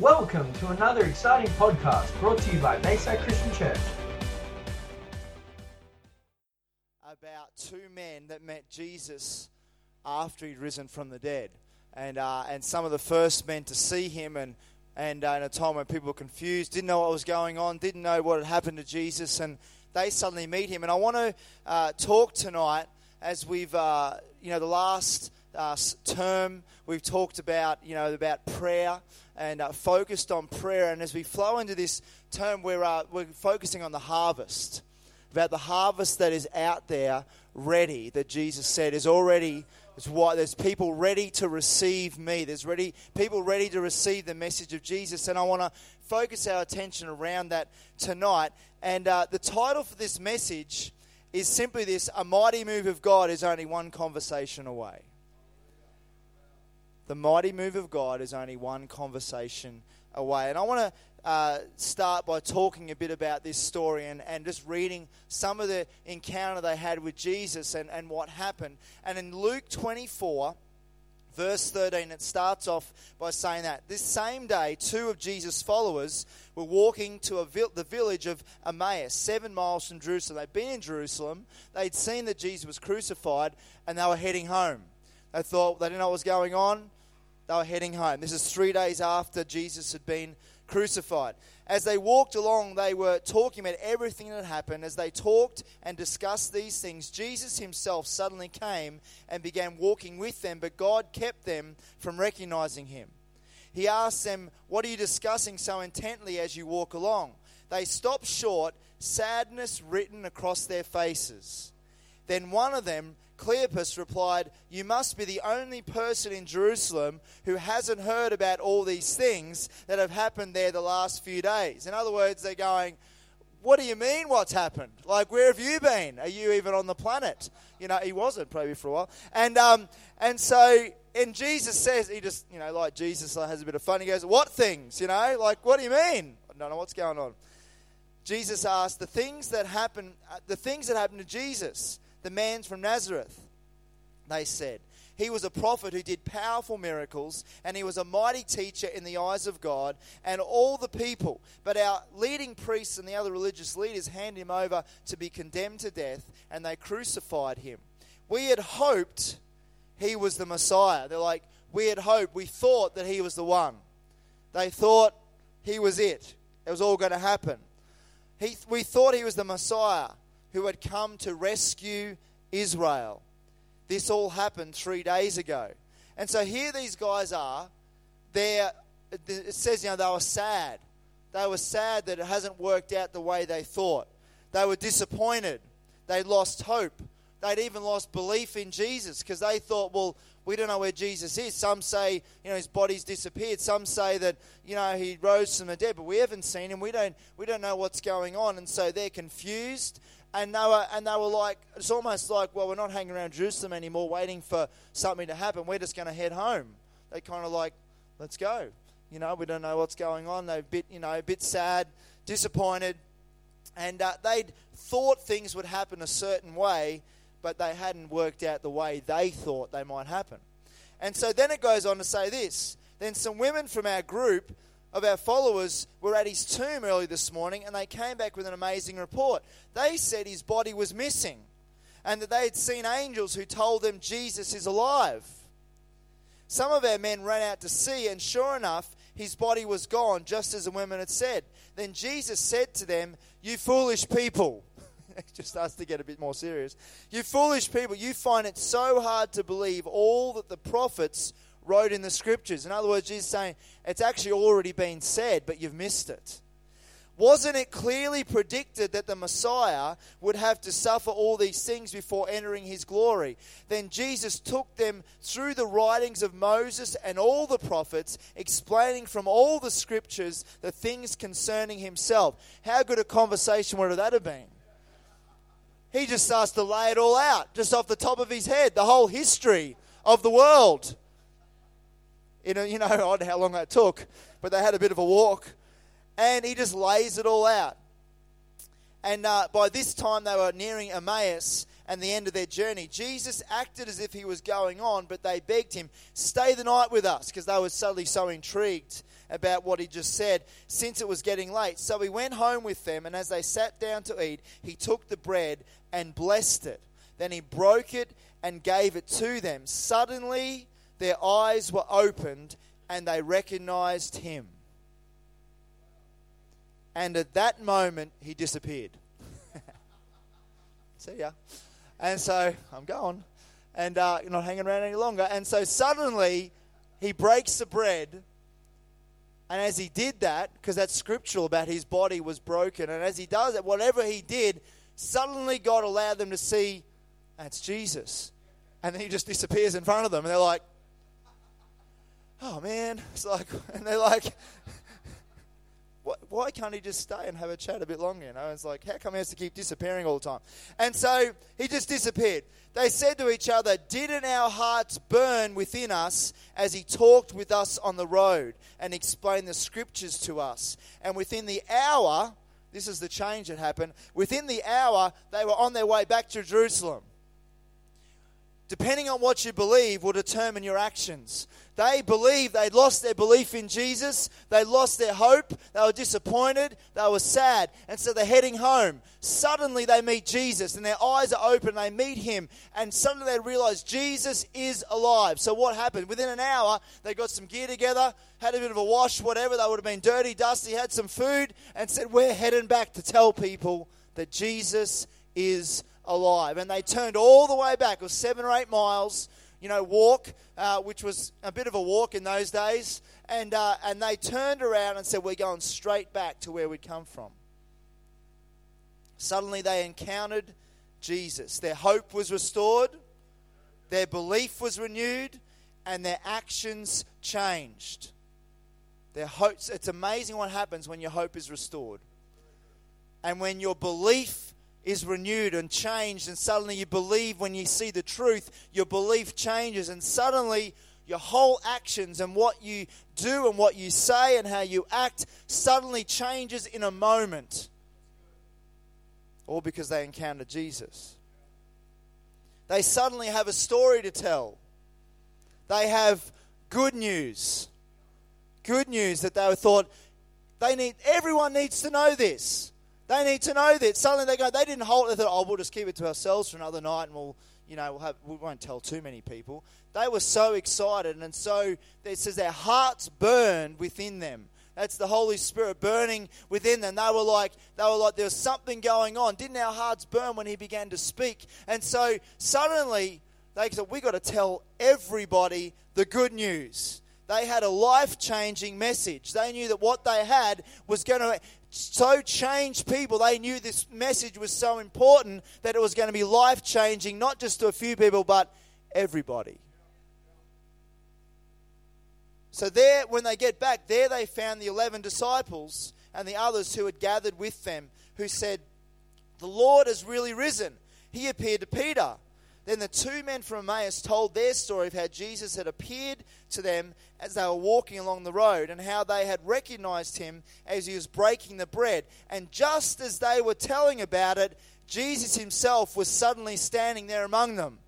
Welcome to another exciting podcast brought to you by Bayside Christian Church. about two men that met Jesus after he'd risen from the dead. And, uh, and some of the first men to see him, and, and uh, in a time when people were confused, didn't know what was going on, didn't know what had happened to Jesus, and they suddenly meet him. And I want to uh, talk tonight as we've, uh, you know, the last uh, term we've talked about, you know, about prayer and uh, focused on prayer. And as we flow into this term, we're, uh, we're focusing on the harvest, about the harvest that is out there ready, that Jesus said is already. It's why there's people ready to receive me. There's ready people ready to receive the message of Jesus, and I want to focus our attention around that tonight. And uh, the title for this message is simply this: "A mighty move of God is only one conversation away." The mighty move of God is only one conversation away. And I want to uh, start by talking a bit about this story and, and just reading some of the encounter they had with Jesus and, and what happened. And in Luke 24, verse 13, it starts off by saying that this same day, two of Jesus' followers were walking to the village of Emmaus, seven miles from Jerusalem. They'd been in Jerusalem, they'd seen that Jesus was crucified, and they were heading home. They thought they didn't know what was going on they were heading home. This is three days after Jesus had been crucified. As they walked along, they were talking about everything that had happened. As they talked and discussed these things, Jesus himself suddenly came and began walking with them, but God kept them from recognizing him. He asked them, What are you discussing so intently as you walk along? They stopped short, sadness written across their faces. Then one of them Cleopas replied, You must be the only person in Jerusalem who hasn't heard about all these things that have happened there the last few days. In other words, they're going, What do you mean, what's happened? Like, where have you been? Are you even on the planet? You know, he wasn't probably for a while. And, um, and so, and Jesus says, he just, you know, like Jesus has a bit of fun. He goes, What things? You know, like, what do you mean? I don't know what's going on. Jesus asked, The things that happen, uh, the things that happened to Jesus the man's from Nazareth, they said. He was a prophet who did powerful miracles, and he was a mighty teacher in the eyes of God and all the people. But our leading priests and the other religious leaders handed him over to be condemned to death, and they crucified him. We had hoped he was the Messiah. They're like, we had hoped, we thought that he was the one. They thought he was it. It was all going to happen. He, we thought he was the Messiah who had come to rescue Israel. This all happened three days ago. And so here these guys are. They're, it says, you know, they were sad. They were sad that it hasn't worked out the way they thought. They were disappointed. They lost hope. They'd even lost belief in Jesus because they thought, well, we don't know where Jesus is. Some say, you know, his body's disappeared. Some say that, you know, he rose from the dead, but we haven't seen him. We don't, we don't know what's going on. And so they're confused and they were and they were like it's almost like well we're not hanging around Jerusalem anymore waiting for something to happen. We're just going to head home. They kind of like let's go. You know we don't know what's going on. They're a bit you know a bit sad disappointed. And uh, they'd thought things would happen a certain way but they hadn't worked out the way they thought they might happen. And so then it goes on to say this. Then some women from our group of our followers were at his tomb early this morning and they came back with an amazing report. They said his body was missing and that they had seen angels who told them Jesus is alive. Some of our men ran out to see, and sure enough, his body was gone, just as the women had said. Then Jesus said to them, You foolish people. it just starts to get a bit more serious. You foolish people, you find it so hard to believe all that the prophets wrote in the scriptures. In other words, Jesus is saying, it's actually already been said, but you've missed it. Wasn't it clearly predicted that the Messiah would have to suffer all these things before entering his glory? Then Jesus took them through the writings of Moses and all the prophets, explaining from all the scriptures the things concerning himself. How good a conversation would that have been? He just starts to lay it all out, just off the top of his head, the whole history of the world in a, you know, odd how long that took, but they had a bit of a walk. And he just lays it all out. And uh, by this time, they were nearing Emmaus, and the end of their journey. Jesus acted as if he was going on, but they begged him, Stay the night with us, because they were suddenly so intrigued about what he just said, since it was getting late. So he went home with them, and as they sat down to eat, he took the bread and blessed it. Then he broke it and gave it to them. Suddenly their eyes were opened, and they recognized him. And at that moment, he disappeared. See ya. And so I'm gone and uh, you're not hanging around any longer. And so suddenly he breaks the bread. And as he did that, because that's scriptural about his body was broken, and as he does it, whatever he did, suddenly God allowed them to see that's Jesus. And then he just disappears in front of them, and they're like, oh man. It's like, and they're like, why can't he just stay and have a chat a bit longer? You know, it's like, how come he has to keep disappearing all the time? And so he just disappeared. They said to each other, Didn't our hearts burn within us as he talked with us on the road and explained the scriptures to us? And within the hour, this is the change that happened, within the hour, they were on their way back to Jerusalem depending on what you believe, will determine your actions. They believed they'd lost their belief in Jesus, they lost their hope, they were disappointed, they were sad, and so they're heading home. Suddenly they meet Jesus, and their eyes are open, they meet him, and suddenly they realize Jesus is alive. So what happened? Within an hour, they got some gear together, had a bit of a wash, whatever, they would have been dirty, dusty, had some food, and said, We're heading back to tell people that Jesus is alive. And they turned all the way back. It was seven or eight miles, you know, walk, uh, which was a bit of a walk in those days. And, uh, and they turned around and said, We're going straight back to where we'd come from. Suddenly they encountered Jesus. Their hope was restored, their belief was renewed, and their actions changed. Their hopes, it's amazing what happens when your hope is restored. And when your belief is renewed and changed, and suddenly you believe when you see the truth, your belief changes, and suddenly your whole actions and what you do and what you say and how you act suddenly changes in a moment. All because they encounter Jesus. They suddenly have a story to tell. They have good news. Good news that they thought they need everyone needs to know this. They need to know that. Suddenly they go, they didn't hold it. They thought, oh, we'll just keep it to ourselves for another night and we'll, you know, we'll have, we won't tell too many people. They were so excited. And so it says their hearts burned within them. That's the Holy Spirit burning within them. They were like, they were like, there was something going on. Didn't our hearts burn when he began to speak? And so suddenly they said, we got to tell everybody the good news. They had a life changing message. They knew that what they had was going to so changed people. They knew this message was so important that it was going to be life changing, not just to a few people, but everybody. So, there, when they get back, there they found the 11 disciples and the others who had gathered with them, who said, The Lord has really risen. He appeared to Peter. Then the two men from Emmaus told their story of how Jesus had appeared to them as they were walking along the road and how they had recognized him as he was breaking the bread. And just as they were telling about it, Jesus himself was suddenly standing there among them.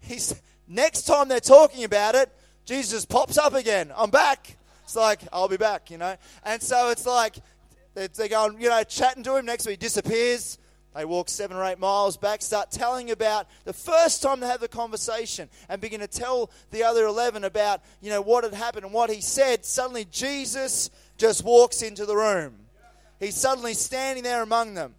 He's, next time they're talking about it, Jesus pops up again. I'm back. It's like, I'll be back, you know. And so it's like, they're going, you know, chatting to him. Next week, he disappears they walk seven or eight miles back, start telling about the first time they have the conversation, and begin to tell the other 11 about, you know, what had happened and what he said. Suddenly, Jesus just walks into the room. He's suddenly standing there among them.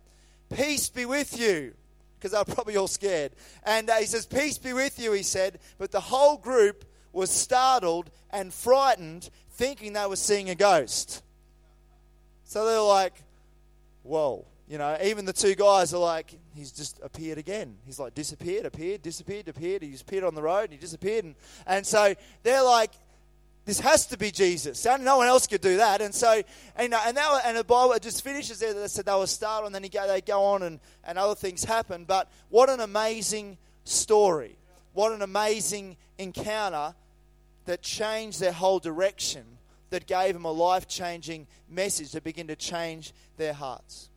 Peace be with you. Because they're probably all scared. And uh, he says, Peace be with you, he said. But the whole group was startled and frightened, thinking they were seeing a ghost. So they're like, Whoa. You know, even the two guys are like, he's just appeared again. He's like disappeared, appeared, disappeared, appeared. He's appeared on the road and he disappeared. And, and so they're like, this has to be Jesus. No one else could do that. And so, and, and, that, and the Bible just finishes there. They said they were startled and then he go, they go on and, and other things happen. But what an amazing story. What an amazing encounter that changed their whole direction, that gave them a life changing message to begin to change their hearts.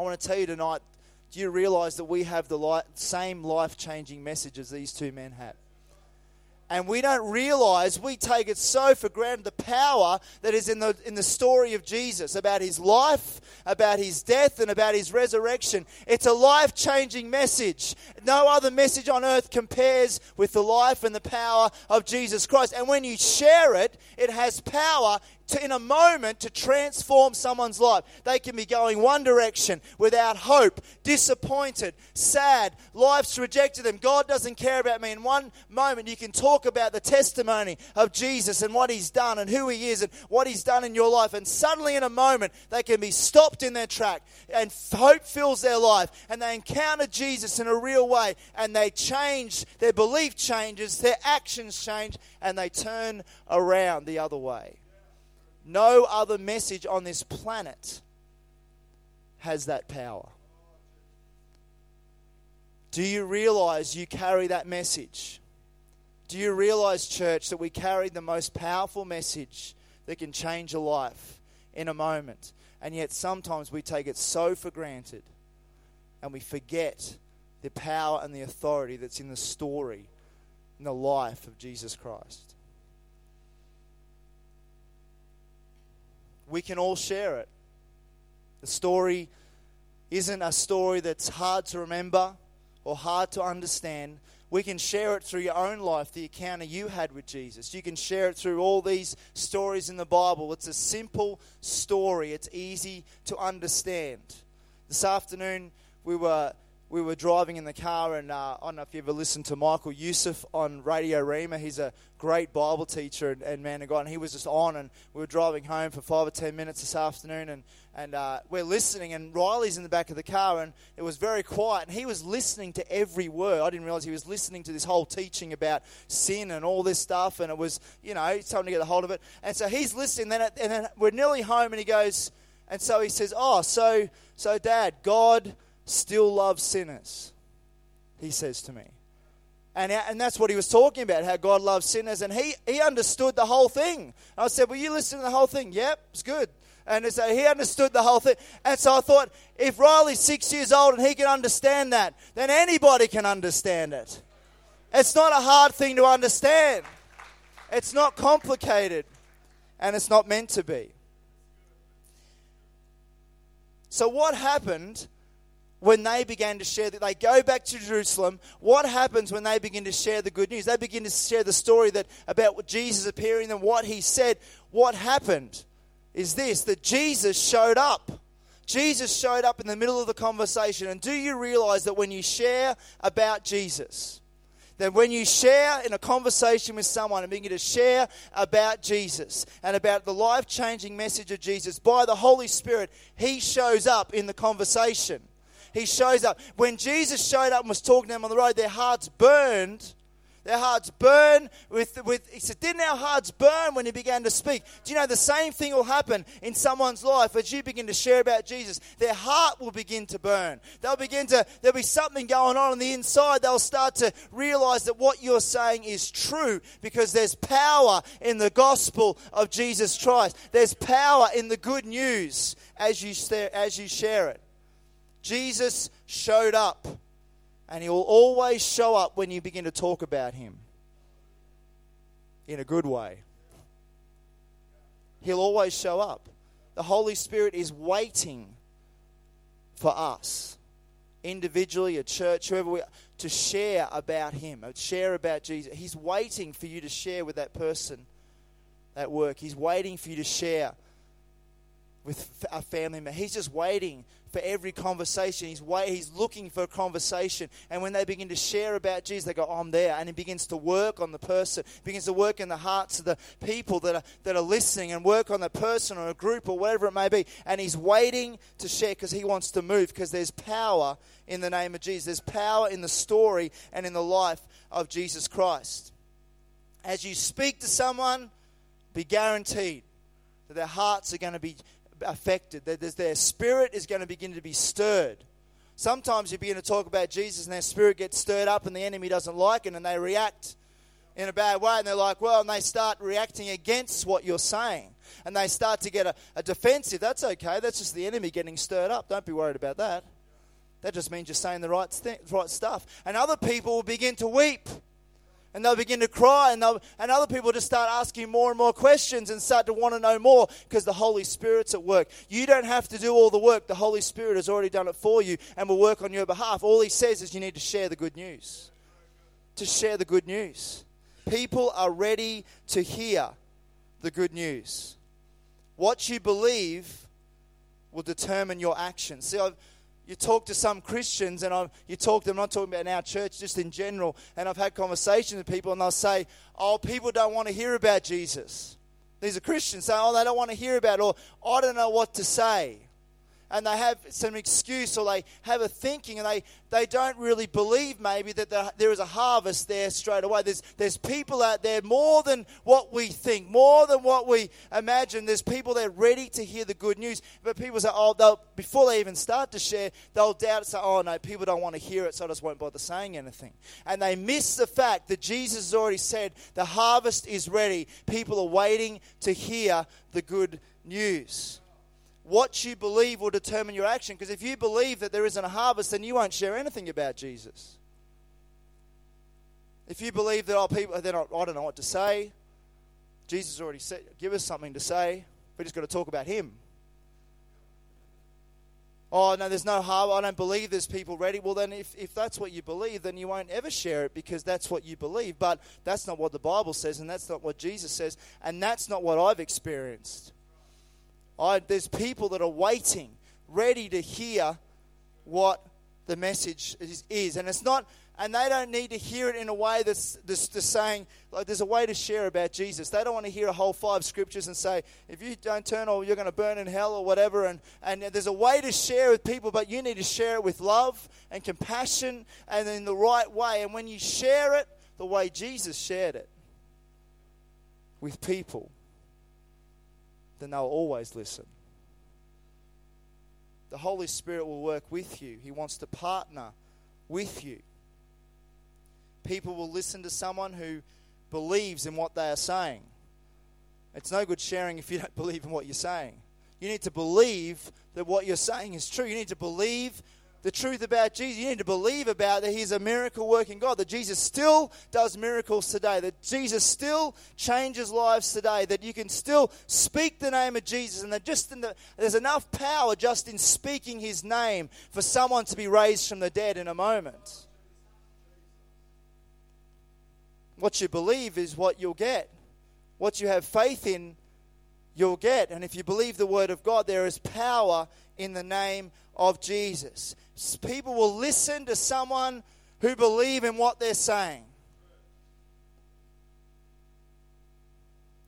I want to tell you tonight do you realize that we have the li- same life changing message as these two men had? and we don't realize we take it so for granted the power that is in the in the story of Jesus about his life about his death and about his resurrection. It's a life-changing message. No other message on earth compares with the life and the power of Jesus Christ. And when you share it it has power to, in a moment to transform someone's life. They can be going one direction without hope, disappointed, sad, life's rejected them. God doesn't care about me. In one moment, you can talk about the testimony of Jesus and what He's done and who He is and what He's done in your life. And suddenly, in a moment, they can be stopped in their track and hope fills their life and they encounter Jesus in a real way and they change, their belief changes, their actions change, and they turn around the other way. No other message on this planet has that power. Do you realize you carry that message? Do you realize, church, that we carry the most powerful message that can change a life in a moment? And yet sometimes we take it so for granted and we forget the power and the authority that's in the story, in the life of Jesus Christ. We can all share it. The story isn't a story that's hard to remember or hard to understand. We can share it through your own life, the encounter you had with Jesus. You can share it through all these stories in the Bible. It's a simple story, it's easy to understand. This afternoon, we were we were driving in the car, and uh, I don't know if you ever listened to Michael Youssef on Radio Rhema. He's a great Bible teacher and, and, man of God, and he was just on, and we were driving home for five or ten minutes this afternoon, and, and uh, we're listening, and Riley's in the back of the car, and it was very quiet, and he was listening to every word. I didn't realize he was listening to this whole teaching about sin and all this stuff, and it was, you know, time to get a hold of it. And so he's listening, then, and then we're nearly home, and he goes, and so he says, Oh, so, so Dad, God still loves sinners, he says to me. And, and that's what he was talking about, how God loves sinners. And he, he understood the whole thing. I said, Well, you listen to the whole thing? Yep, it's good. And so uh, he understood the whole thing. And so I thought, if Riley's six years old and he can understand that, then anybody can understand it. It's not a hard thing to understand, it's not complicated, and it's not meant to be. So, what happened when they began to share that they go back to Jerusalem, what happens when they begin to share the good news? They begin to share the story that about Jesus appearing and what he said. What happened is this that Jesus showed up. Jesus showed up in the middle of the conversation. And do you realize that when you share about Jesus, that when you share in a conversation with someone and begin to share about Jesus and about the life changing message of Jesus by the Holy Spirit, He shows up in the conversation he shows up. When Jesus showed up and was talking to them on the road, their hearts burned. Their hearts burn with, with, he said, didn't our hearts burn when he began to speak? Do you know the same thing will happen in someone's life as you begin to share about Jesus? Their heart will begin to burn. They'll begin to, there'll be something going on on the inside. They'll start to realize that what you're saying is true because there's power in the gospel of Jesus Christ. There's power in the good news as you, as you share it. Jesus showed up, and he will always show up when you begin to talk about him in a good way. He'll always show up. The Holy Spirit is waiting for us, individually, a church, whoever we are, to share about Him, uh, share about Jesus. He's waiting for you to share with that person at work. He's waiting for you to share with a family member. He's just waiting for every conversation. He's wait, he's looking for a conversation. And when they begin to share about Jesus, they go, oh, I'm there. And he begins to work on the person, begins to work in the hearts of the people that are, that are listening and work on the person or a group or whatever it may be. And he's waiting to share because he wants to move because there's power in the name of Jesus. There's power in the story and in the life of Jesus Christ. As you speak to someone, be guaranteed that their hearts are going to be affected, that their spirit is going to begin to be stirred. Sometimes you begin to talk about Jesus and their spirit gets stirred up and the enemy doesn't like it and they react in a bad way and they're like, well, and they start reacting against what you're saying. And they start to get a, a defensive. That's okay. That's just the enemy getting stirred up. Don't be worried about that. That just means you're saying the right, th- right stuff. And other people will begin to weep and they'll begin to cry, and, and other people just start asking more and more questions and start to want to know more because the Holy Spirit's at work. You don't have to do all the work, the Holy Spirit has already done it for you and will work on your behalf. All He says is you need to share the good news. To share the good news. People are ready to hear the good news. What you believe will determine your actions. See, I've, you talk to some Christians, and I've, you talk to them, I'm not talking about in our church, just in general, and I've had conversations with people, and they'll say, Oh, people don't want to hear about Jesus. These are Christians saying, Oh, they don't want to hear about it, or I don't know what to say and they have some excuse or they have a thinking and they, they don't really believe maybe that the, there is a harvest there straight away. There's, there's people out there more than what we think, more than what we imagine. There's people that are ready to hear the good news. But people say, oh, they'll, before they even start to share, they'll doubt, it. say, oh, no, people don't want to hear it, so I just won't bother saying anything. And they miss the fact that Jesus has already said the harvest is ready. People are waiting to hear the good news what you believe will determine your action. Because if you believe that there isn't a harvest, then you won't share anything about Jesus. If you believe that oh, people, they're I don't know what to say, Jesus already said, give us something to say. We just got to talk about Him. Oh, no, there's no harm. I don't believe there's people ready. Well, then, if, if that's what you believe, then you won't ever share it because that's what you believe. But that's not what the Bible says, and that's not what Jesus says, and that's not what I've experienced. I, there's people that are waiting, ready to hear what the message is, is. And it's not, and they don't need to hear it in a way that's, that's, that's saying, like, there's a way to share about Jesus. They don't want to hear a whole five scriptures and say, if you don't turn, or you're going to burn in hell, or whatever. And, and there's a way to share with people, but you need to share it with love and compassion and in the right way. And when you share it the way Jesus shared it with people, then they'll always listen. The Holy Spirit will work with you, He wants to partner with you. People will listen to someone who believes in what they are saying. It's no good sharing if you don't believe in what you're saying. You need to believe that what you're saying is true. You need to believe the truth about Jesus. You need to believe about that He's a miracle working God, that Jesus still does miracles today, that Jesus still changes lives today, that you can still speak the name of Jesus, and that just the, there's enough power just in speaking His name for someone to be raised from the dead in a moment. What you believe is what you'll get. What you have faith in, you'll get. And if you believe the Word of God, there is power in the name of Jesus. People will listen to someone who believe in what they're saying.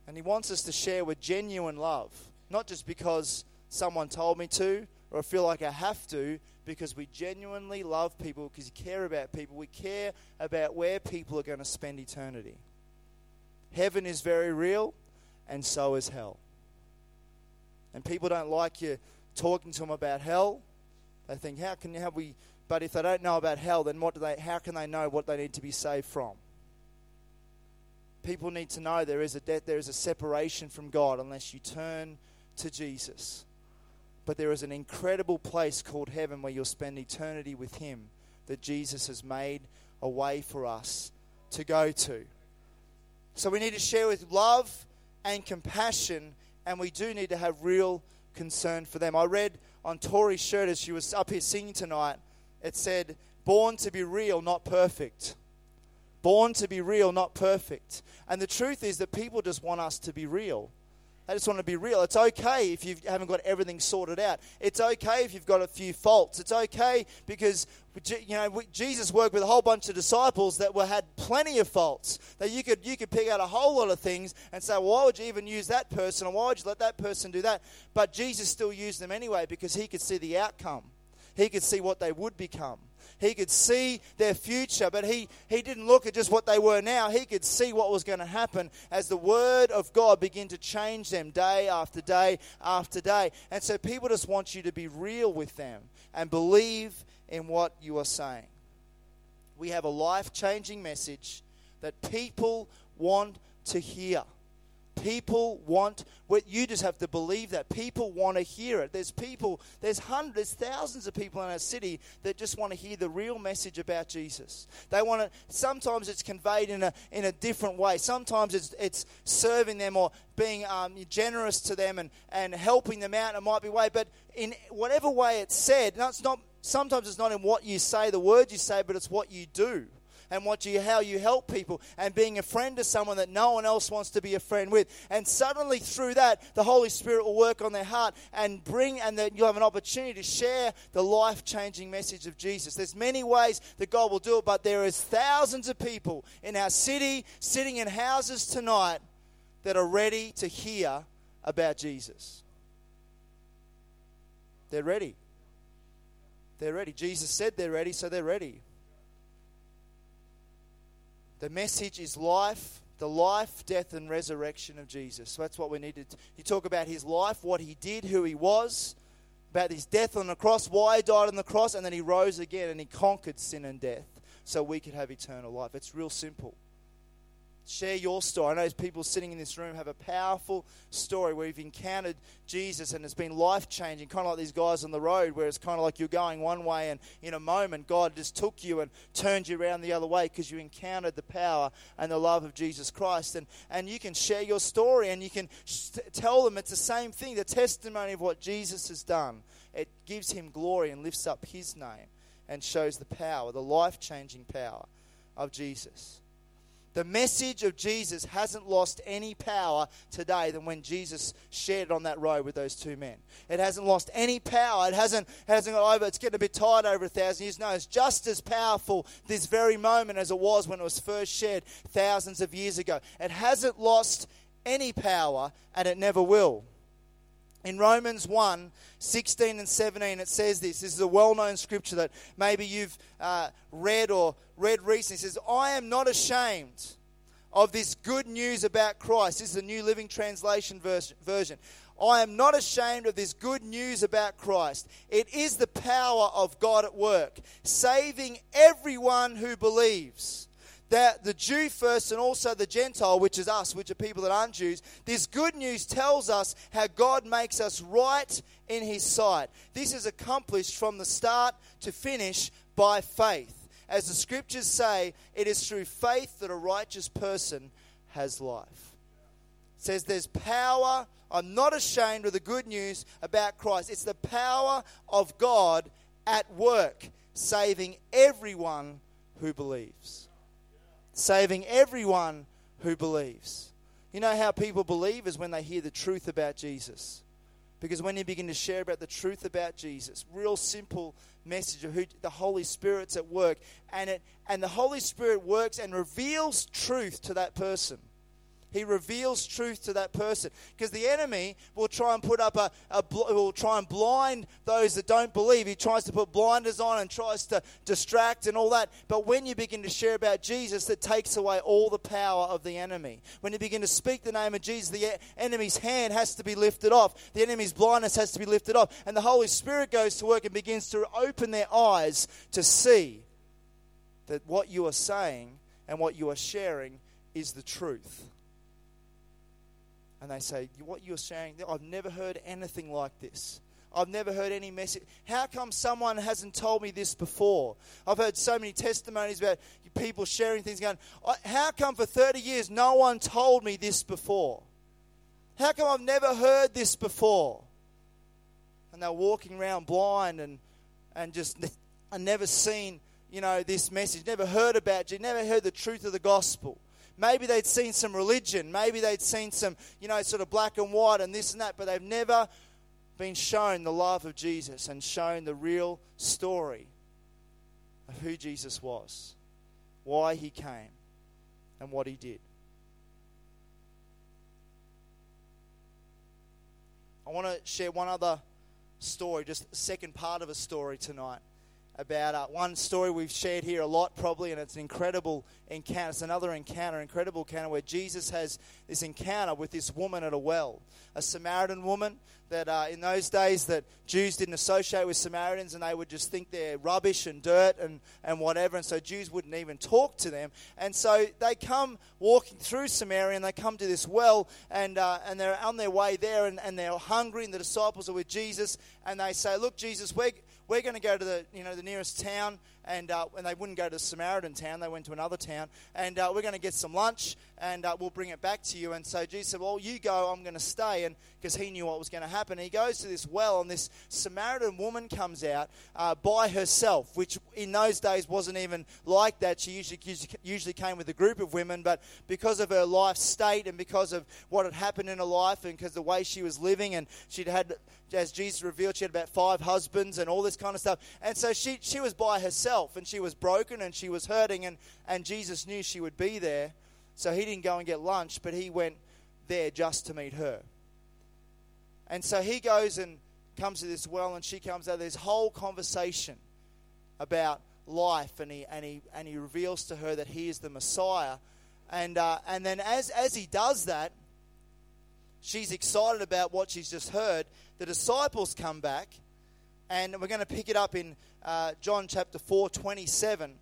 And he wants us to share with genuine love, not just because someone told me to or I feel like I have to, because we genuinely love people, because we care about people. We care about where people are going to spend eternity. Heaven is very real, and so is hell. And people don't like you talking to them about hell. They think, how can have we? But if they don't know about hell, then what do they? How can they know what they need to be saved from? People need to know there is a death, there is a separation from God unless you turn to Jesus. But there is an incredible place called heaven where you'll spend eternity with Him that Jesus has made a way for us to go to. So we need to share with love and compassion, and we do need to have real concern for them. I read on Tori's shirt as she was up here singing tonight, it said, Born to be real, not perfect. Born to be real, not perfect. And the truth is that people just want us to be real. They just want to be real. It's okay if you haven't got everything sorted out. It's okay if you've got a few faults. It's okay because you know Jesus worked with a whole bunch of disciples that were had plenty of faults. That you could you could pick out a whole lot of things and say, well, why would you even use that person, or why would you let that person do that? But Jesus still used them anyway because he could see the outcome. He could see what they would become. He could see their future, but he, he didn't look at just what they were now. He could see what was going to happen as the Word of God began to change them day after day after day. And so people just want you to be real with them and believe in what you are saying. We have a life changing message that people want to hear. People want what you just have to believe that people want to hear it. There's people, there's hundreds, thousands of people in our city that just want to hear the real message about Jesus. They want to. Sometimes it's conveyed in a in a different way. Sometimes it's it's serving them or being um, generous to them and and helping them out. It might be way, but in whatever way it's said, no, it's not. Sometimes it's not in what you say, the words you say, but it's what you do and what you, how you help people and being a friend to someone that no one else wants to be a friend with. And suddenly through that, the Holy Spirit will work on their heart and bring, and that you'll have an opportunity to share the life changing message of Jesus. There's many ways that God will do it, but there is thousands of people in our city sitting in houses tonight that are ready to hear about Jesus. They're ready. They're ready. Jesus said they're ready, so they're ready. The message is life, the life, death, and resurrection of Jesus. So that's what we need to. You talk about his life, what he did, who he was, about his death on the cross, why he died on the cross, and then he rose again and he conquered sin and death so we could have eternal life. It's real simple. Share your story. I know people sitting in this room have a powerful story where you've encountered Jesus and it's been life changing, kind of like these guys on the road where it's kind of like you're going one way and in a moment God just took you and turned you around the other way because you encountered the power and the love of Jesus Christ. And, and you can share your story and you can sh- tell them it's the same thing the testimony of what Jesus has done. It gives him glory and lifts up his name and shows the power, the life changing power of Jesus. The message of Jesus hasn't lost any power today than when Jesus shared it on that road with those two men. It hasn't lost any power. It hasn't, hasn't got over. It's getting a bit tired over a thousand years. No, it's just as powerful this very moment as it was when it was first shared thousands of years ago. It hasn't lost any power and it never will. In Romans 1 16 and 17, it says this. This is a well known scripture that maybe you've uh, read or read recently. It says, I am not ashamed of this good news about Christ. This is a New Living Translation version. I am not ashamed of this good news about Christ. It is the power of God at work, saving everyone who believes that the Jew first and also the Gentile, which is us, which are people that aren't Jews, this good news tells us how God makes us right in His sight. This is accomplished from the start to finish by faith. As the scriptures say, it is through faith that a righteous person has life. It says there's power. I'm not ashamed of the good news about Christ. It's the power of God at work, saving everyone who believes saving everyone who believes. You know how people believe is when they hear the truth about Jesus. Because when you begin to share about the truth about Jesus, real simple message of who the Holy Spirit's at work, and it and the Holy Spirit works and reveals truth to that person. He reveals truth to that person. Because the enemy will try and put up a, a will try and blind those that don't believe. He tries to put blinders on and tries to distract and all that. But when you begin to share about Jesus, that takes away all the power of the enemy. When you begin to speak the name of Jesus, the enemy's hand has to be lifted off. The enemy's blindness has to be lifted off. And the Holy Spirit goes to work and begins to open their eyes to see that what you are saying and what you are sharing is the truth and they say, What you're saying, I've never heard anything like this. I've never heard any message. How come someone hasn't told me this before? I've heard so many testimonies about people sharing things going, How come for 30 years no one told me this before? How come I've never heard this before? And they're walking around blind and, and just I never seen, you know, this message, never heard about you, never heard the truth of the gospel. Maybe they'd seen some religion. Maybe they'd seen some, you know, sort of black and white and this and that, but they've never been shown the love of Jesus and shown the real story of who Jesus was, why he came, and what he did. I want to share one other story, just second part of a story tonight. About uh, one story we've shared here a lot, probably, and it's an incredible encounter. It's another encounter, incredible encounter, where Jesus has this encounter with this woman at a well, a Samaritan woman. That uh, in those days that Jews didn't associate with Samaritans, and they would just think they're rubbish and dirt and, and whatever, and so Jews wouldn't even talk to them. And so they come walking through Samaria, and they come to this well, and uh, and they're on their way there, and, and they're hungry, and the disciples are with Jesus, and they say, "Look, Jesus, we're we're going to go to the you know the nearest town and uh, and they wouldn't go to Samaritan town they went to another town. And uh, we're going to get some lunch and uh, we'll bring it back to you. And so Jesus said well you go I'm going to stay. And because he knew what was going to happen. He goes to this well and this Samaritan woman comes out uh, by herself which in those days wasn't even like that. She usually usually came with a group of women but because of her life state and because of what had happened in her life and because the way she was living and she'd had as Jesus revealed, she had about five husbands and all this kind of stuff. And so she, she was by herself and she was broken and she was hurting, and, and Jesus knew she would be there. So he didn't go and get lunch, but he went there just to meet her. And so he goes and comes to this well, and she comes out. This whole conversation about life, and he, and he, and he reveals to her that he is the Messiah. And, uh, and then as, as he does that, she's excited about what she's just heard. The disciples come back, and we're going to pick it up in uh, John chapter 4, 27.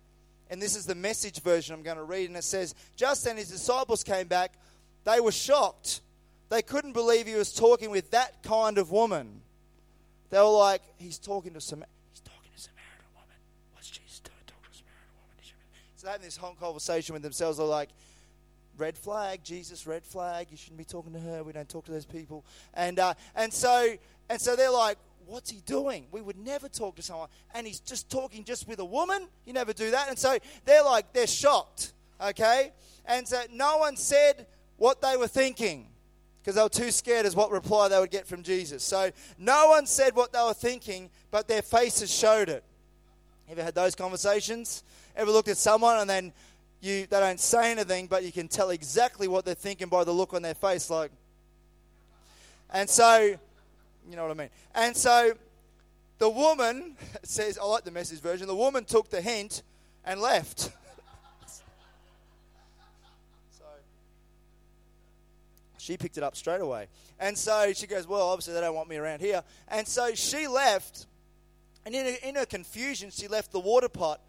And this is the message version I'm going to read. And it says, Just then his disciples came back. They were shocked. They couldn't believe he was talking with that kind of woman. They were like, He's talking to some. He's talking to Samaritan woman. What's Jesus doing? Talking to a Samaritan woman. So they having this whole conversation with themselves. They're like, red flag, Jesus, red flag. You shouldn't be talking to her. We don't talk to those people. And uh, and so and so they're like, what's he doing? We would never talk to someone, and he's just talking just with a woman. You never do that. And so they're like, they're shocked. Okay, and so no one said what they were thinking because they were too scared as what reply they would get from Jesus. So no one said what they were thinking, but their faces showed it. Ever had those conversations? Ever looked at someone and then you they don't say anything, but you can tell exactly what they're thinking by the look on their face, like. And so, you know what I mean. And so, the woman says, I like the message version. The woman took the hint and left. so she picked it up straight away. And so she goes, Well, obviously they don't want me around here. And so she left. And in, in her confusion, she left the water pot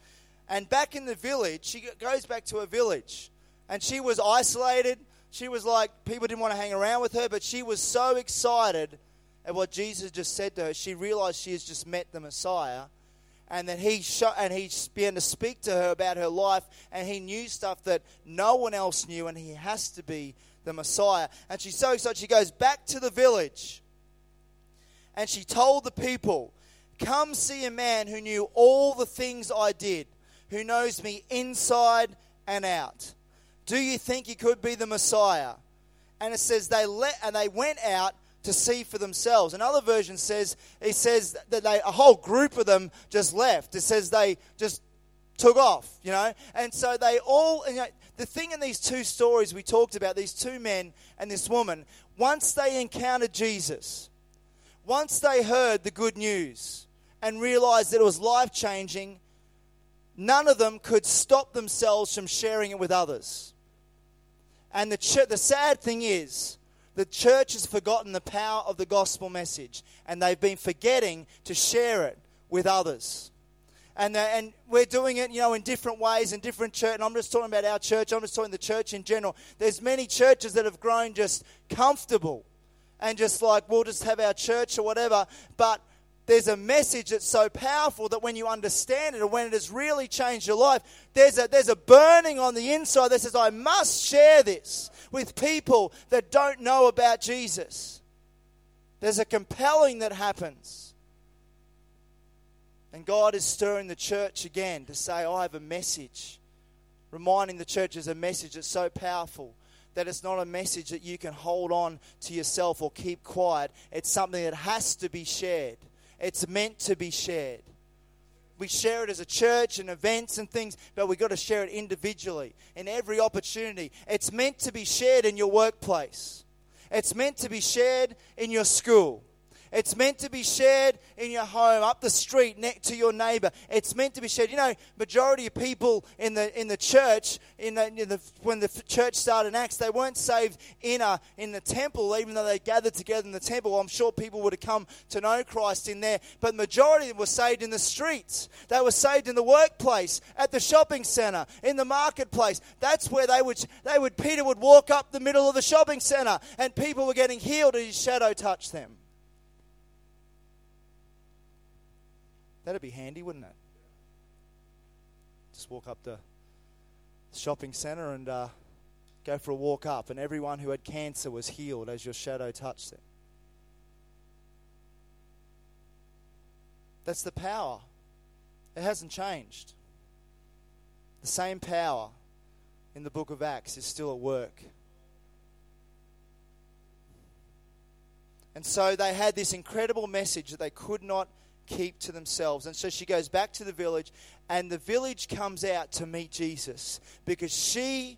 and back in the village, she goes back to her village. And she was isolated. She was like, people didn't want to hang around with her, but she was so excited at what Jesus just said to her. She realized she has just met the Messiah. And then he shot, and he began to speak to her about her life, and he knew stuff that no one else knew, and he has to be the Messiah. And she's so excited, she goes back to the village, and she told the people, Come see a man who knew all the things I did who knows me inside and out. Do you think he could be the Messiah? And it says they let and they went out to see for themselves. Another version says it says that they a whole group of them just left. It says they just took off, you know. And so they all you know, the thing in these two stories we talked about these two men and this woman, once they encountered Jesus, once they heard the good news and realized that it was life changing none of them could stop themselves from sharing it with others. And the, ch- the sad thing is, the church has forgotten the power of the gospel message, and they've been forgetting to share it with others. And, uh, and we're doing it, you know, in different ways in different church. And I'm just talking about our church. I'm just talking the church in general. There's many churches that have grown just comfortable and just like we'll just have our church or whatever. But there's a message that's so powerful that when you understand it and when it has really changed your life, there's a, there's a burning on the inside that says, I must share this with people that don't know about Jesus. There's a compelling that happens. And God is stirring the church again to say, I have a message. Reminding the church is a message that's so powerful that it's not a message that you can hold on to yourself or keep quiet. It's something that has to be shared. It's meant to be shared. We share it as a church and events and things, but we've got to share it individually in every opportunity. It's meant to be shared in your workplace. It's meant to be shared in your school. It's meant to be shared in your home, up the street, next to your neighbor. It's meant to be shared. You know, majority of people in the in the church, in the, in the when the church started in Acts, they weren't saved in a in the temple, even though they gathered together in the temple. I'm sure people would have come to know Christ in there, but majority were saved in the streets. They were saved in the workplace, at the shopping center, in the marketplace. That's where they would they would Peter would walk up the middle of the shopping center, and people were getting healed as his shadow touched them. That'd be handy, wouldn't it? Just walk up the shopping center and uh, go for a walk up, and everyone who had cancer was healed as your shadow touched them. That's the power. It hasn't changed. The same power in the book of Acts is still at work. And so they had this incredible message that they could not keep to themselves. And so she goes back to the village, and the village comes out to meet Jesus because she,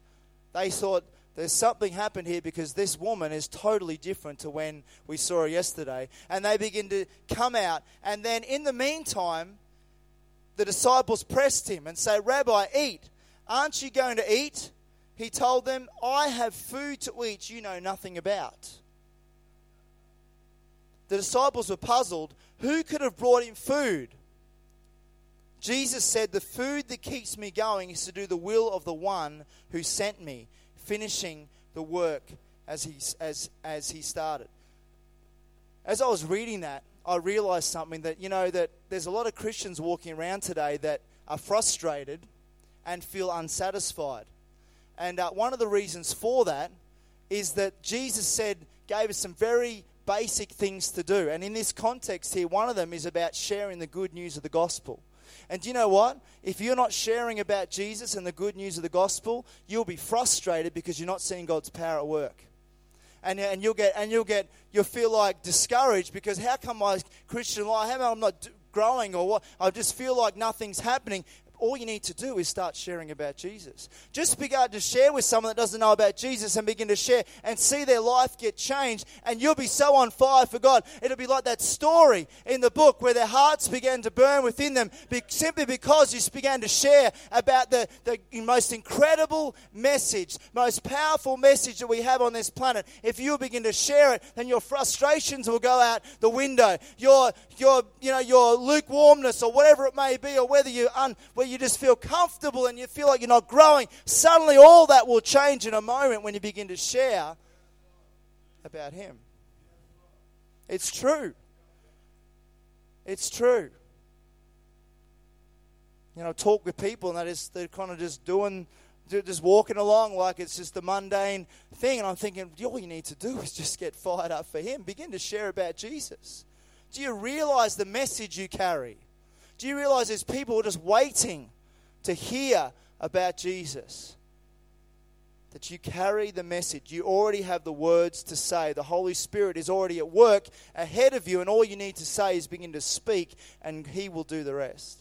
they thought, there's something happened here because this woman is totally different to when we saw her yesterday. And they begin to come out. And then in the meantime, the disciples pressed him and say, Rabbi, eat. Aren't you going to eat? He told them, I have food to eat you know nothing about. The disciples were puzzled. Who could have brought him food? Jesus said, The food that keeps me going is to do the will of the one who sent me, finishing the work as he, as, as he started. As I was reading that, I realized something that, you know, that there's a lot of Christians walking around today that are frustrated and feel unsatisfied. And uh, one of the reasons for that is that Jesus said, gave us some very basic things to do. And in this context here, one of them is about sharing the good news of the gospel. And do you know what? If you're not sharing about Jesus and the good news of the gospel, you'll be frustrated because you're not seeing God's power at work. And, and you'll get and you'll get you'll feel like discouraged because how come my Christian life, how come I'm not growing or what? I just feel like nothing's happening all you need to do is start sharing about Jesus. Just begin to share with someone that doesn't know about Jesus and begin to share and see their life get changed, and you'll be so on fire for God. It'll be like that story in the book where their hearts began to burn within them simply because you began to share about the, the most incredible message, most powerful message that we have on this planet. If you begin to share it, then your frustrations will go out the window. Your, your, you know, your lukewarmness or whatever it may be, or whether you un, where you just feel comfortable and you feel like you're not growing, suddenly all that will change in a moment when you begin to share about Him. It's true. It's true. You know, talk with people and they just, they're kind of just doing, just walking along like it's just a mundane thing. And I'm thinking, all you need to do is just get fired up for Him. Begin to share about Jesus. Do you realize the message you carry? Do you realize there's people just waiting to hear about Jesus? That you carry the message. You already have the words to say. The Holy Spirit is already at work ahead of you, and all you need to say is begin to speak, and He will do the rest.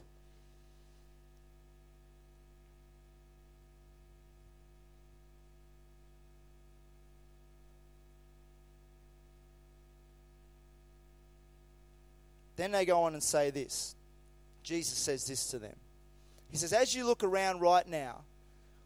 Then they go on and say this. Jesus says this to them. He says, As you look around right now,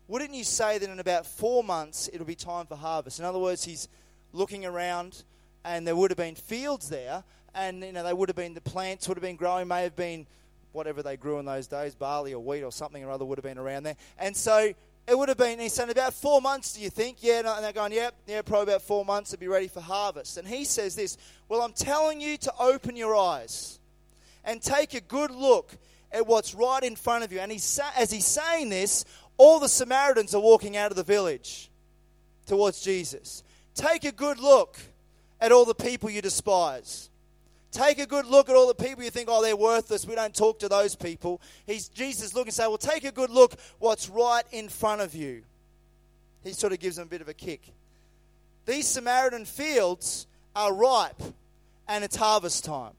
wouldn't you say that in about four months it'll be time for harvest? In other words, he's looking around and there would have been fields there, and you know, they would have been the plants would have been growing, may have been whatever they grew in those days, barley or wheat or something or other would have been around there. And so it would have been, he's saying, about four months, do you think? Yeah, and they're going, yep, yeah, probably about four months to be ready for harvest. And he says this, well, I'm telling you to open your eyes and take a good look at what's right in front of you. And he's, as he's saying this, all the Samaritans are walking out of the village towards Jesus. Take a good look at all the people you despise. Take a good look at all the people you think, oh, they're worthless. We don't talk to those people. He's, Jesus looking and say, well, take a good look what's right in front of you. He sort of gives them a bit of a kick. These Samaritan fields are ripe and it's harvest time.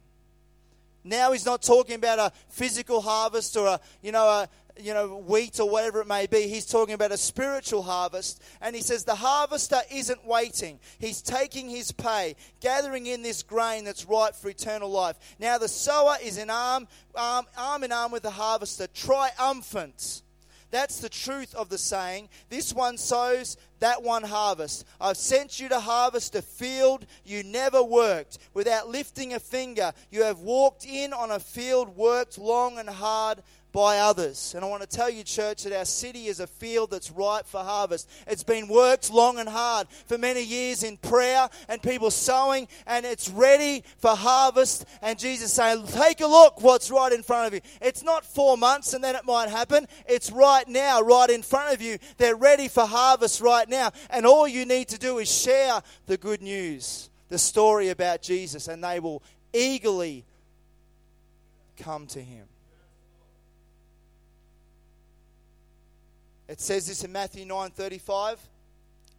Now he's not talking about a physical harvest or a, you know, a, you know, wheat or whatever it may be. He's talking about a spiritual harvest. And he says the harvester isn't waiting. He's taking his pay, gathering in this grain that's ripe for eternal life. Now the sower is in arm, arm, arm in arm with the harvester, triumphant. That's the truth of the saying. This one sows, that one harvests. I've sent you to harvest a field you never worked. Without lifting a finger, you have walked in on a field worked long and hard by others. And I want to tell you, church, that our city is a field that's ripe for harvest. It's been worked long and hard for many years in prayer and people sowing, and it's ready for harvest. And Jesus saying, Take a look what's right in front of you. It's not four months and then it might happen. It's right now, right in front of you. They're ready for harvest right now. And all you need to do is share the good news, the story about Jesus, and they will eagerly come to him. It says this in Matthew 9:35.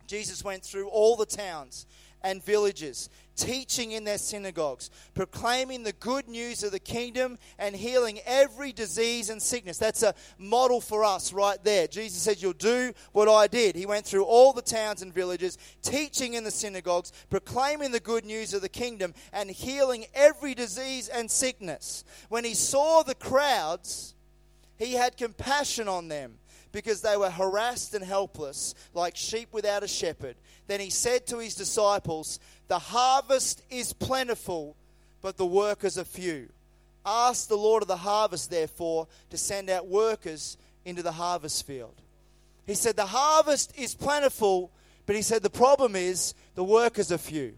Jesus went through all the towns and villages, teaching in their synagogues, proclaiming the good news of the kingdom and healing every disease and sickness. That's a model for us right there. Jesus said, You'll do what I did. He went through all the towns and villages, teaching in the synagogues, proclaiming the good news of the kingdom and healing every disease and sickness. When he saw the crowds, he had compassion on them because they were harassed and helpless, like sheep without a shepherd. Then he said to his disciples, The harvest is plentiful, but the workers are few. Ask the Lord of the harvest, therefore, to send out workers into the harvest field. He said, The harvest is plentiful, but he said, The problem is the workers are few.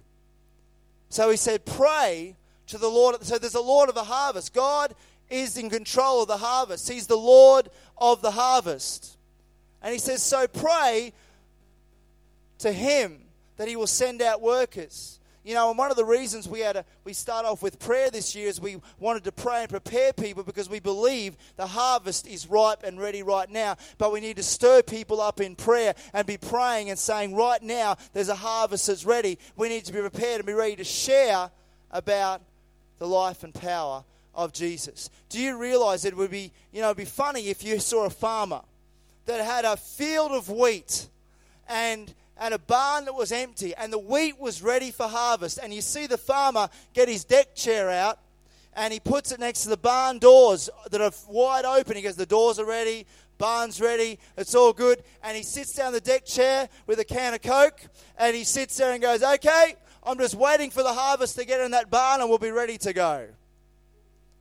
So he said, Pray to the Lord. So there's a Lord of the harvest. God is in control of the harvest. He's the Lord of the harvest. And he says, So pray to him that he will send out workers. You know, and one of the reasons we had a, we start off with prayer this year is we wanted to pray and prepare people because we believe the harvest is ripe and ready right now. But we need to stir people up in prayer and be praying and saying, right now there's a harvest that's ready. We need to be prepared and be ready to share about the life and power of Jesus. Do you realize it would be, you know, be funny if you saw a farmer that had a field of wheat and and a barn that was empty and the wheat was ready for harvest and you see the farmer get his deck chair out and he puts it next to the barn doors that are wide open. He goes, The doors are ready, barn's ready, it's all good. And he sits down the deck chair with a can of Coke and he sits there and goes, Okay, I'm just waiting for the harvest to get in that barn and we'll be ready to go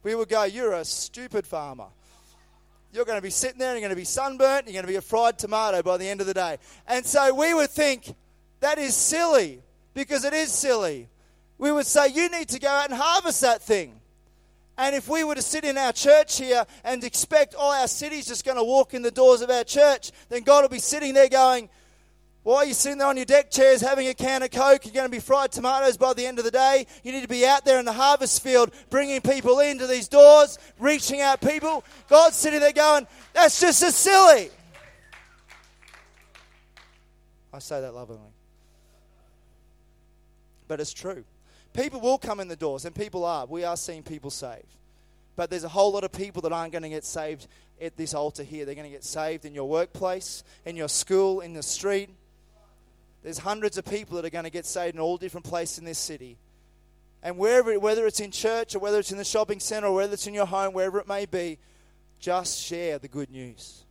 we would go, You're a stupid farmer. You're going to be sitting there and you're going to be sunburnt, you're going to be a fried tomato by the end of the day. And so we would think, That is silly, because it is silly. We would say, You need to go out and harvest that thing. And if we were to sit in our church here and expect all our city's just going to walk in the doors of our church, then God will be sitting there going, why are you sitting there on your deck chairs having a can of Coke? You're going to be fried tomatoes by the end of the day. You need to be out there in the harvest field bringing people into these doors, reaching out people. God's sitting there going, that's just as silly. I say that lovingly. But it's true. People will come in the doors, and people are. We are seeing people saved. But there's a whole lot of people that aren't going to get saved at this altar here. They're going to get saved in your workplace, in your school, in the street there's hundreds of people that are going to get saved in all different places in this city. And wherever, whether it's in church or whether it's in the shopping center or whether it's in your home, wherever it may be, just share the good news.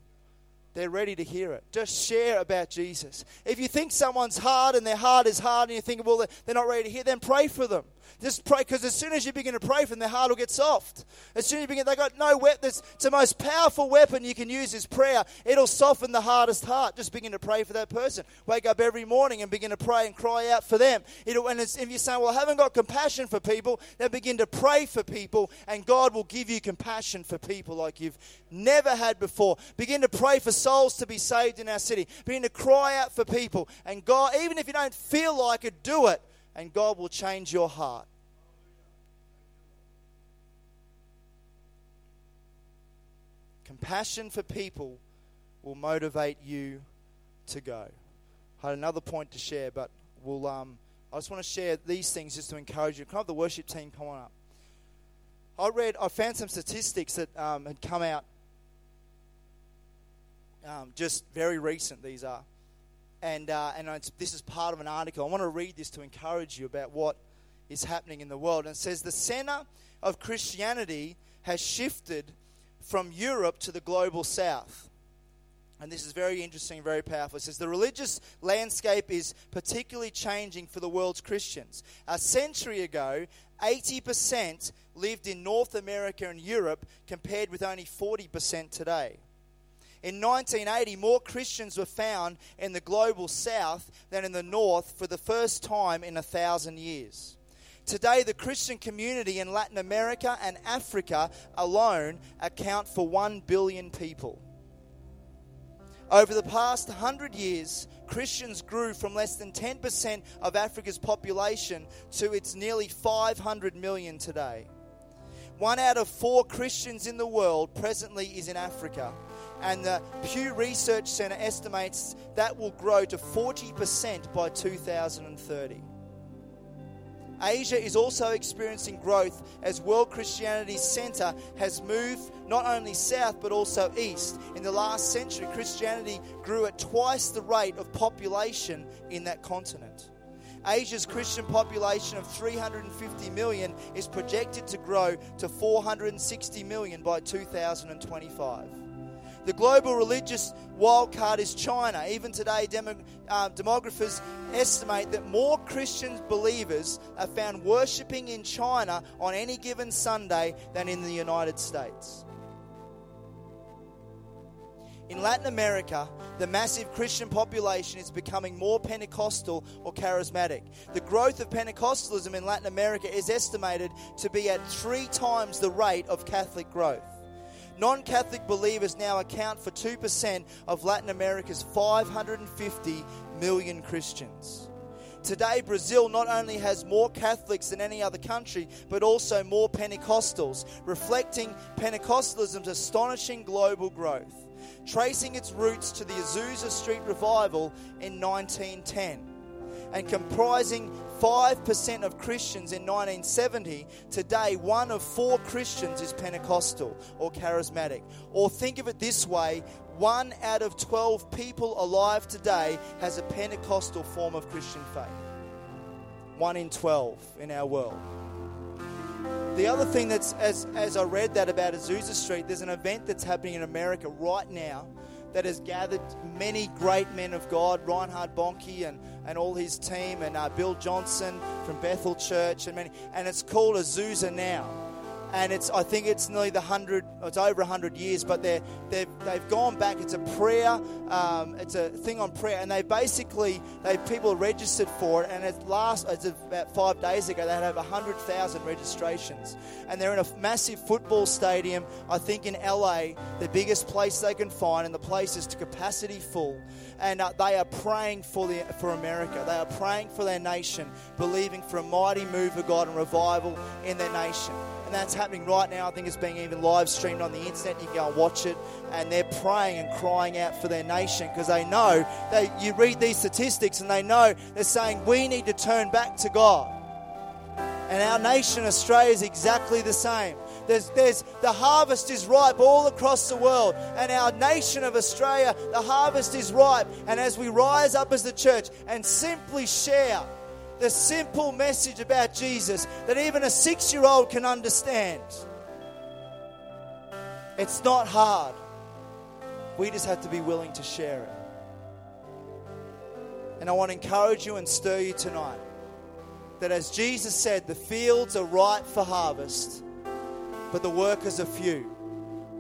They're ready to hear it. Just share about Jesus. If you think someone's hard and their heart is hard and you think, well, they're not ready to hear, then pray for them. Just pray, because as soon as you begin to pray for them, their heart will get soft. As soon as you begin, they got no weapon. It's the most powerful weapon you can use is prayer. It'll soften the hardest heart. Just begin to pray for that person. Wake up every morning and begin to pray and cry out for them. It'll, and if you're saying, well, I haven't got compassion for people, then begin to pray for people, and God will give you compassion for people like you've never had before. Begin to pray for souls to be saved in our city. Begin to cry out for people. And God, even if you don't feel like it, do it and God will change your heart. Compassion for people will motivate you to go. I had another point to share, but we'll, um, I just want to share these things just to encourage you. Can I have the worship team come on up? I read, I found some statistics that um, had come out um, just very recent. These are, and uh, and this is part of an article. I want to read this to encourage you about what is happening in the world. And it says the center of Christianity has shifted from Europe to the global south. And this is very interesting, very powerful. It says the religious landscape is particularly changing for the world's Christians. A century ago, 80% lived in North America and Europe, compared with only 40% today. In 1980, more Christians were found in the global south than in the north for the first time in a thousand years. Today, the Christian community in Latin America and Africa alone account for 1 billion people. Over the past 100 years, Christians grew from less than 10% of Africa's population to its nearly 500 million today. One out of four Christians in the world presently is in Africa, and the Pew Research Center estimates that will grow to 40% by 2030. Asia is also experiencing growth as World Christianity's center has moved not only south but also east. In the last century, Christianity grew at twice the rate of population in that continent. Asia's Christian population of 350 million is projected to grow to 460 million by 2025. The global religious wildcard is China. Even today, demo, uh, demographers estimate that more Christian believers are found worshipping in China on any given Sunday than in the United States. In Latin America, the massive Christian population is becoming more Pentecostal or charismatic. The growth of Pentecostalism in Latin America is estimated to be at three times the rate of Catholic growth. Non Catholic believers now account for 2% of Latin America's 550 million Christians. Today, Brazil not only has more Catholics than any other country, but also more Pentecostals, reflecting Pentecostalism's astonishing global growth, tracing its roots to the Azusa Street revival in 1910 and comprising 5% of Christians in 1970, today one of four Christians is Pentecostal or charismatic. Or think of it this way one out of 12 people alive today has a Pentecostal form of Christian faith. One in 12 in our world. The other thing that's, as, as I read that about Azusa Street, there's an event that's happening in America right now that has gathered many great men of God, Reinhard Bonnke and, and all his team, and uh, Bill Johnson from Bethel Church, and many, and it's called Azusa Now and it's I think it's nearly the hundred, it's over hundred years, but they're, they've they've gone back. It's a prayer, um, it's a thing on prayer, and they basically they people registered for it, and it last it's about five days ago they had over hundred thousand registrations, and they're in a massive football stadium, I think in LA, the biggest place they can find, and the place is to capacity full, and uh, they are praying for the for America. They are praying for their nation, believing for a mighty move of God and revival in their nation and that's happening right now. I think it's being even live streamed on the internet. You can go and watch it, and they're praying and crying out for their nation because they know they. You read these statistics, and they know they're saying we need to turn back to God. And our nation, Australia, is exactly the same. There's, there's, the harvest is ripe all across the world. And our nation of Australia, the harvest is ripe. And as we rise up as the church and simply share the simple message about Jesus that even a six year old can understand. It's not hard. We just have to be willing to share it. And I want to encourage you and stir you tonight that as Jesus said, the fields are ripe for harvest, but the workers are few.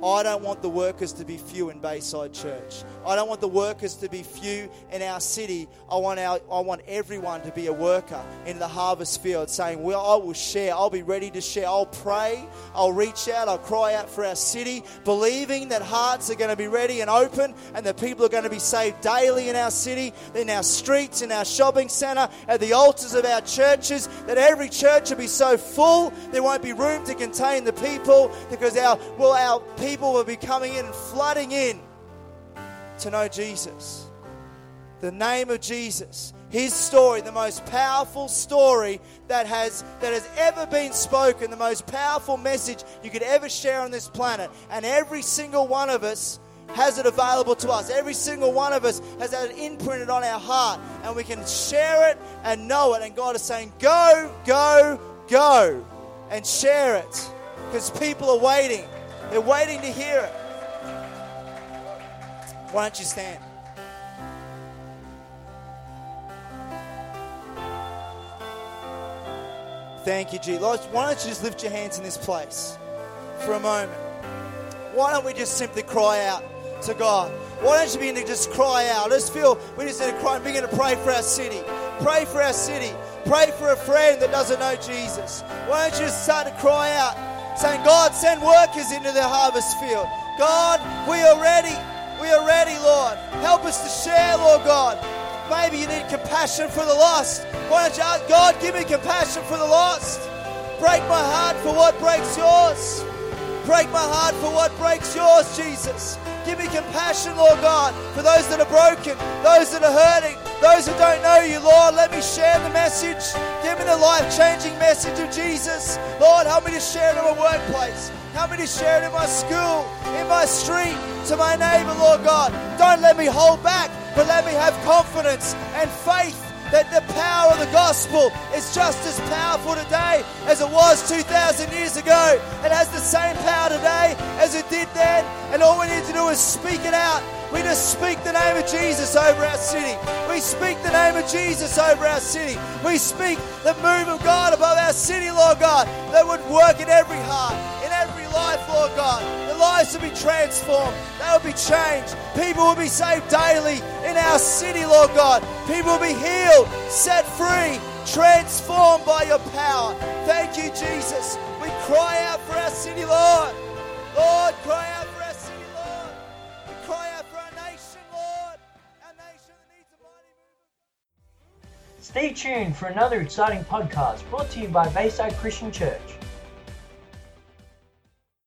I don't want the workers to be few in Bayside Church. I don't want the workers to be few in our city. I want, our, I want everyone to be a worker in the harvest field, saying, Well, I will share. I'll be ready to share. I'll pray. I'll reach out. I'll cry out for our city, believing that hearts are going to be ready and open and that people are going to be saved daily in our city, in our streets, in our shopping centre, at the altars of our churches, that every church will be so full there won't be room to contain the people because our, well, our people people will be coming in and flooding in to know Jesus. The name of Jesus his story, the most powerful story that has that has ever been spoken, the most powerful message you could ever share on this planet. And every single one of us has it available to us. Every single one of us has had it imprinted on our heart, and we can share it and know it. And God is saying, Go, go, go, and share it. Because people are waiting. They're waiting to hear it. Why don't you stand? Thank you, G. Lord, why don't you just lift your hands in this place for a moment? Why don't we just simply cry out to God? Why don't you begin to just cry out? Let's feel we just need to cry and begin to pray for our city. Pray for our city. Pray for a friend that doesn't know Jesus. Why don't you just start to cry out, saying, God, send workers into the harvest field. God, we are ready. We are ready, Lord. Help us to share, Lord God. Maybe you need compassion for the lost. Why don't you ask God, give me compassion for the lost? Break my heart for what breaks yours. Break my heart for what breaks yours, Jesus. Give me compassion, Lord God, for those that are broken, those that are hurting, those who don't know you, Lord. Let me share the message. Give me the life changing message of Jesus. Lord, help me to share it in my workplace. Help me to share it in my school, in my street, to my neighbor, Lord God. Don't let me hold back, but let me have confidence and faith that the power of the gospel is just as powerful today as it was 2,000 years ago. It has the same power today as it did then, and all we need to do is speak it out. We just speak the name of Jesus over our city. We speak the name of Jesus over our city. We speak the move of God above our city, Lord God, that would work in every heart, every life, Lord God. The lives will be transformed, they will be changed. People will be saved daily in our city, Lord God. People will be healed, set free, transformed by your power. Thank you, Jesus. We cry out for our city, Lord. Lord, cry out for our city, Lord. We cry out for our nation, Lord. Our nation that needs a mighty. Stay tuned for another exciting podcast brought to you by Bayside Christian Church.